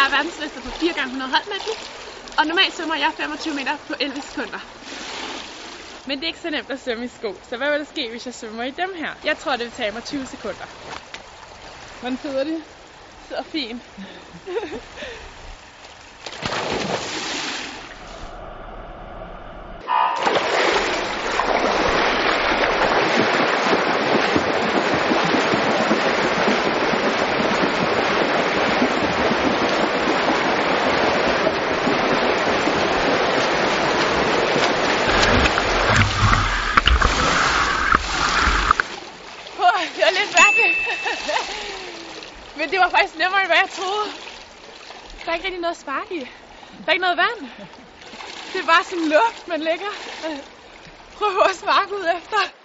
verdensmester på 4 gange 100 holdmatten, Og normalt svømmer jeg 25 meter på 11 sekunder. Men det er ikke så nemt at svømme i sko, så hvad vil der ske, hvis jeg svømmer i dem her? Jeg tror, det vil tage mig 20 sekunder. Hvordan sidder de? Sidder fint. Puh, det var lidt mærkeligt. Men det var faktisk nemmere, end hvad jeg troede. Der er ikke rigtig noget spark i. Der er ikke noget vand. Det er bare sådan luft, man lægger. Øh, prøv at sparke ud efter.